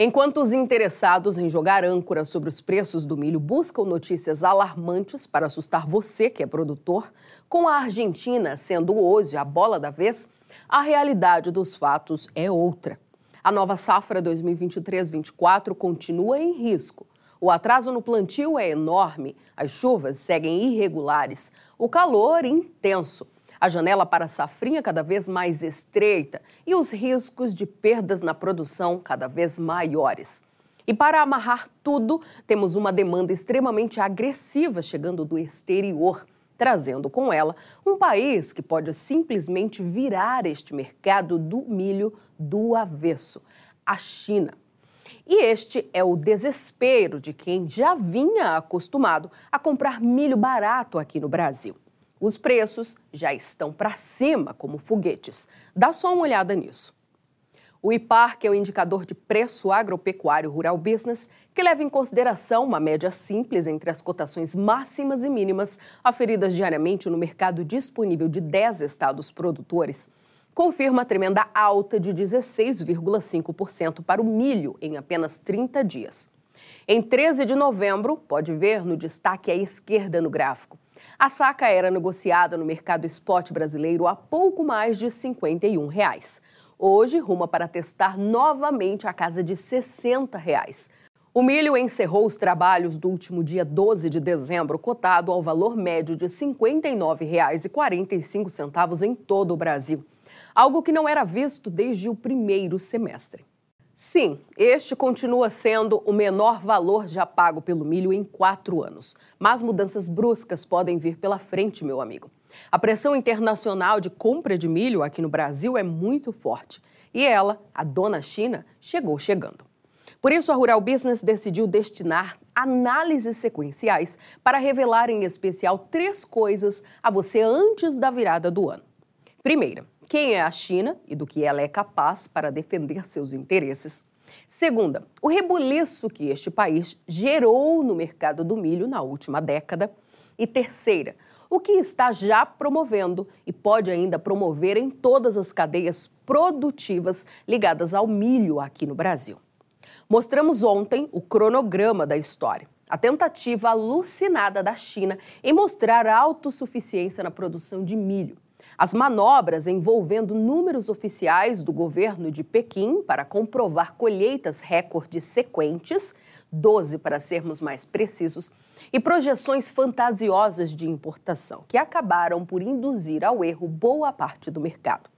Enquanto os interessados em jogar âncora sobre os preços do milho buscam notícias alarmantes para assustar você que é produtor, com a Argentina sendo hoje a bola da vez, a realidade dos fatos é outra. A nova safra 2023-24 continua em risco. O atraso no plantio é enorme, as chuvas seguem irregulares, o calor intenso a janela para a safrinha cada vez mais estreita e os riscos de perdas na produção cada vez maiores. E para amarrar tudo, temos uma demanda extremamente agressiva chegando do exterior, trazendo com ela um país que pode simplesmente virar este mercado do milho do avesso a China. E este é o desespero de quem já vinha acostumado a comprar milho barato aqui no Brasil. Os preços já estão para cima como foguetes. Dá só uma olhada nisso. O IPAR, que é o indicador de preço agropecuário rural business, que leva em consideração uma média simples entre as cotações máximas e mínimas aferidas diariamente no mercado disponível de 10 estados produtores, confirma a tremenda alta de 16,5% para o milho em apenas 30 dias. Em 13 de novembro, pode ver no destaque à esquerda no gráfico, a saca era negociada no mercado spot brasileiro a pouco mais de 51 reais. Hoje, ruma para testar novamente a casa de 60 reais. O milho encerrou os trabalhos do último dia 12 de dezembro, cotado ao valor médio de R$ 59,45 em todo o Brasil, algo que não era visto desde o primeiro semestre. Sim, este continua sendo o menor valor já pago pelo milho em quatro anos. Mas mudanças bruscas podem vir pela frente, meu amigo. A pressão internacional de compra de milho aqui no Brasil é muito forte. E ela, a dona China, chegou chegando. Por isso, a Rural Business decidiu destinar análises sequenciais para revelar em especial três coisas a você antes da virada do ano. Primeira, quem é a China e do que ela é capaz para defender seus interesses. Segunda, o rebuliço que este país gerou no mercado do milho na última década. E terceira, o que está já promovendo e pode ainda promover em todas as cadeias produtivas ligadas ao milho aqui no Brasil. Mostramos ontem o cronograma da história. A tentativa alucinada da China em mostrar autossuficiência na produção de milho as manobras envolvendo números oficiais do governo de Pequim para comprovar colheitas recordes sequentes, 12 para sermos mais precisos, e projeções fantasiosas de importação, que acabaram por induzir ao erro boa parte do mercado.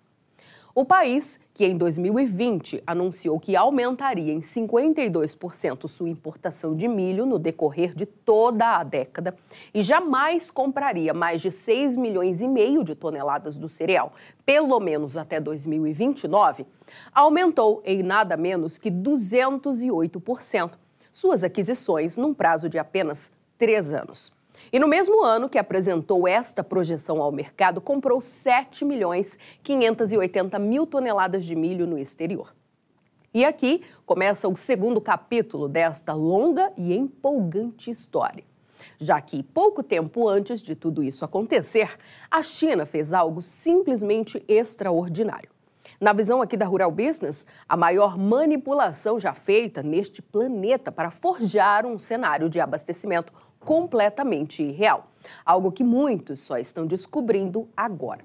O país, que em 2020 anunciou que aumentaria em 52% sua importação de milho no decorrer de toda a década e jamais compraria mais de 6 milhões e meio de toneladas do cereal, pelo menos até 2029, aumentou em nada menos que 208% suas aquisições num prazo de apenas três anos. E no mesmo ano que apresentou esta projeção ao mercado, comprou 7 milhões 580 mil toneladas de milho no exterior. E aqui começa o segundo capítulo desta longa e empolgante história. Já que pouco tempo antes de tudo isso acontecer, a China fez algo simplesmente extraordinário. Na visão aqui da Rural Business, a maior manipulação já feita neste planeta para forjar um cenário de abastecimento completamente irreal, algo que muitos só estão descobrindo agora.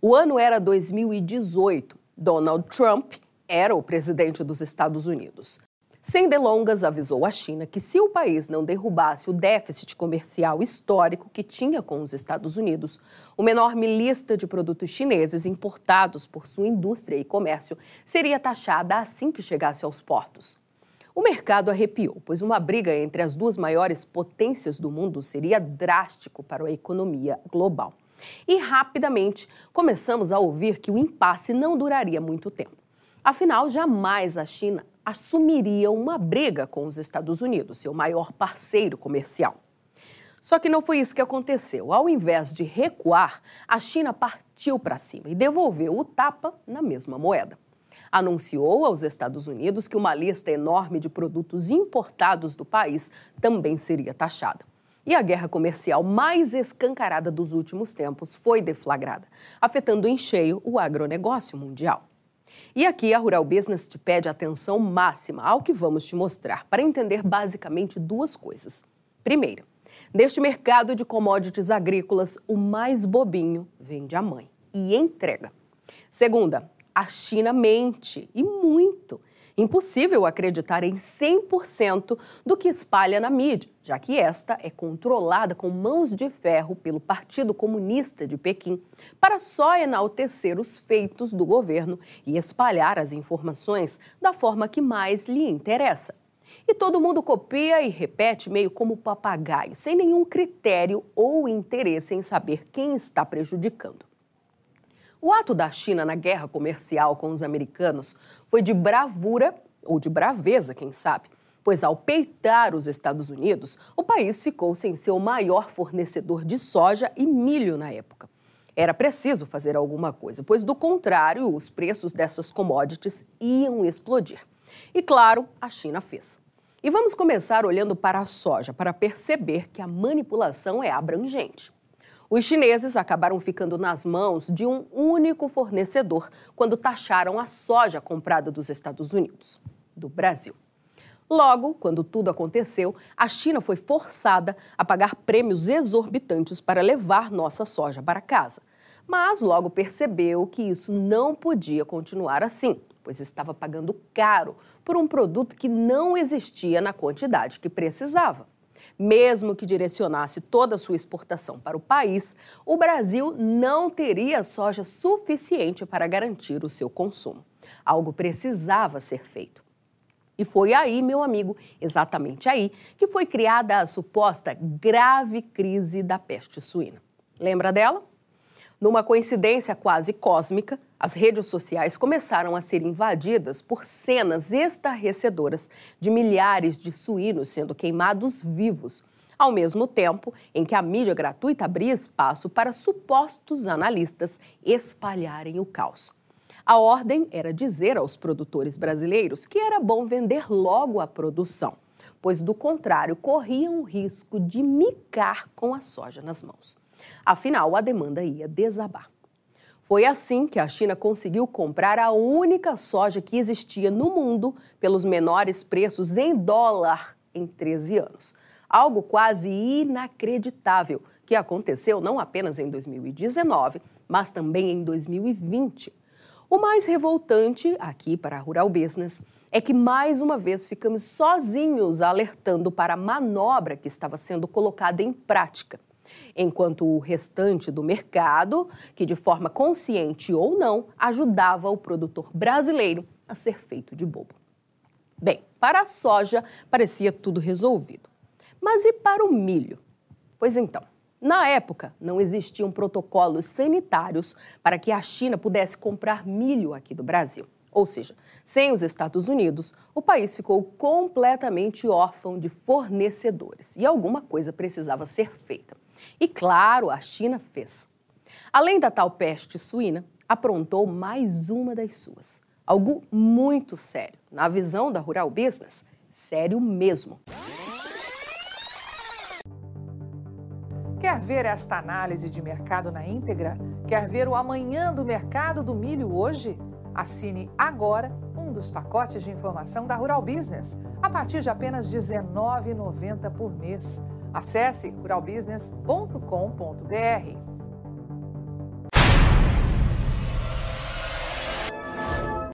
O ano era 2018. Donald Trump era o presidente dos Estados Unidos. Sem delongas, avisou a China que se o país não derrubasse o déficit comercial histórico que tinha com os Estados Unidos, uma enorme lista de produtos chineses importados por sua indústria e comércio seria taxada assim que chegasse aos portos. O mercado arrepiou, pois uma briga entre as duas maiores potências do mundo seria drástico para a economia global. E rapidamente começamos a ouvir que o impasse não duraria muito tempo. Afinal, jamais a China assumiria uma briga com os Estados Unidos, seu maior parceiro comercial. Só que não foi isso que aconteceu. Ao invés de recuar, a China partiu para cima e devolveu o tapa na mesma moeda anunciou aos Estados Unidos que uma lista enorme de produtos importados do país também seria taxada. E a guerra comercial mais escancarada dos últimos tempos foi deflagrada, afetando em cheio o agronegócio mundial. E aqui a Rural Business te pede atenção máxima ao que vamos te mostrar para entender basicamente duas coisas. Primeira, neste mercado de commodities agrícolas, o mais bobinho vende a mãe e entrega. Segunda, a China mente e muito Impossível acreditar em 100% do que espalha na mídia, já que esta é controlada com mãos de ferro pelo Partido Comunista de Pequim, para só enaltecer os feitos do governo e espalhar as informações da forma que mais lhe interessa. E todo mundo copia e repete meio como papagaio, sem nenhum critério ou interesse em saber quem está prejudicando. O ato da China na guerra comercial com os americanos foi de bravura, ou de braveza, quem sabe, pois ao peitar os Estados Unidos, o país ficou sem seu maior fornecedor de soja e milho na época. Era preciso fazer alguma coisa, pois do contrário, os preços dessas commodities iam explodir. E claro, a China fez. E vamos começar olhando para a soja para perceber que a manipulação é abrangente. Os chineses acabaram ficando nas mãos de um único fornecedor quando taxaram a soja comprada dos Estados Unidos, do Brasil. Logo, quando tudo aconteceu, a China foi forçada a pagar prêmios exorbitantes para levar nossa soja para casa. Mas logo percebeu que isso não podia continuar assim, pois estava pagando caro por um produto que não existia na quantidade que precisava. Mesmo que direcionasse toda a sua exportação para o país, o Brasil não teria soja suficiente para garantir o seu consumo. Algo precisava ser feito. E foi aí, meu amigo, exatamente aí, que foi criada a suposta grave crise da peste suína. Lembra dela? Numa coincidência quase cósmica, as redes sociais começaram a ser invadidas por cenas estarrecedoras de milhares de suínos sendo queimados vivos, ao mesmo tempo em que a mídia gratuita abria espaço para supostos analistas espalharem o caos. A ordem era dizer aos produtores brasileiros que era bom vender logo a produção, pois do contrário corriam o risco de micar com a soja nas mãos. Afinal, a demanda ia desabar. Foi assim que a China conseguiu comprar a única soja que existia no mundo pelos menores preços em dólar em 13 anos. Algo quase inacreditável que aconteceu não apenas em 2019, mas também em 2020. O mais revoltante aqui para a Rural Business é que mais uma vez ficamos sozinhos alertando para a manobra que estava sendo colocada em prática enquanto o restante do mercado, que de forma consciente ou não, ajudava o produtor brasileiro a ser feito de bobo. Bem, para a soja parecia tudo resolvido. Mas e para o milho? Pois então, na época, não existiam protocolos sanitários para que a China pudesse comprar milho aqui do Brasil. Ou seja, sem os Estados Unidos, o país ficou completamente órfão de fornecedores e alguma coisa precisava ser feita. E claro, a China fez. Além da tal peste suína, aprontou mais uma das suas. Algo muito sério. Na visão da Rural Business, sério mesmo. Quer ver esta análise de mercado na íntegra? Quer ver o amanhã do mercado do milho hoje? Assine agora um dos pacotes de informação da Rural Business, a partir de apenas R$ 19,90 por mês. Acesse ruralbusiness.com.br.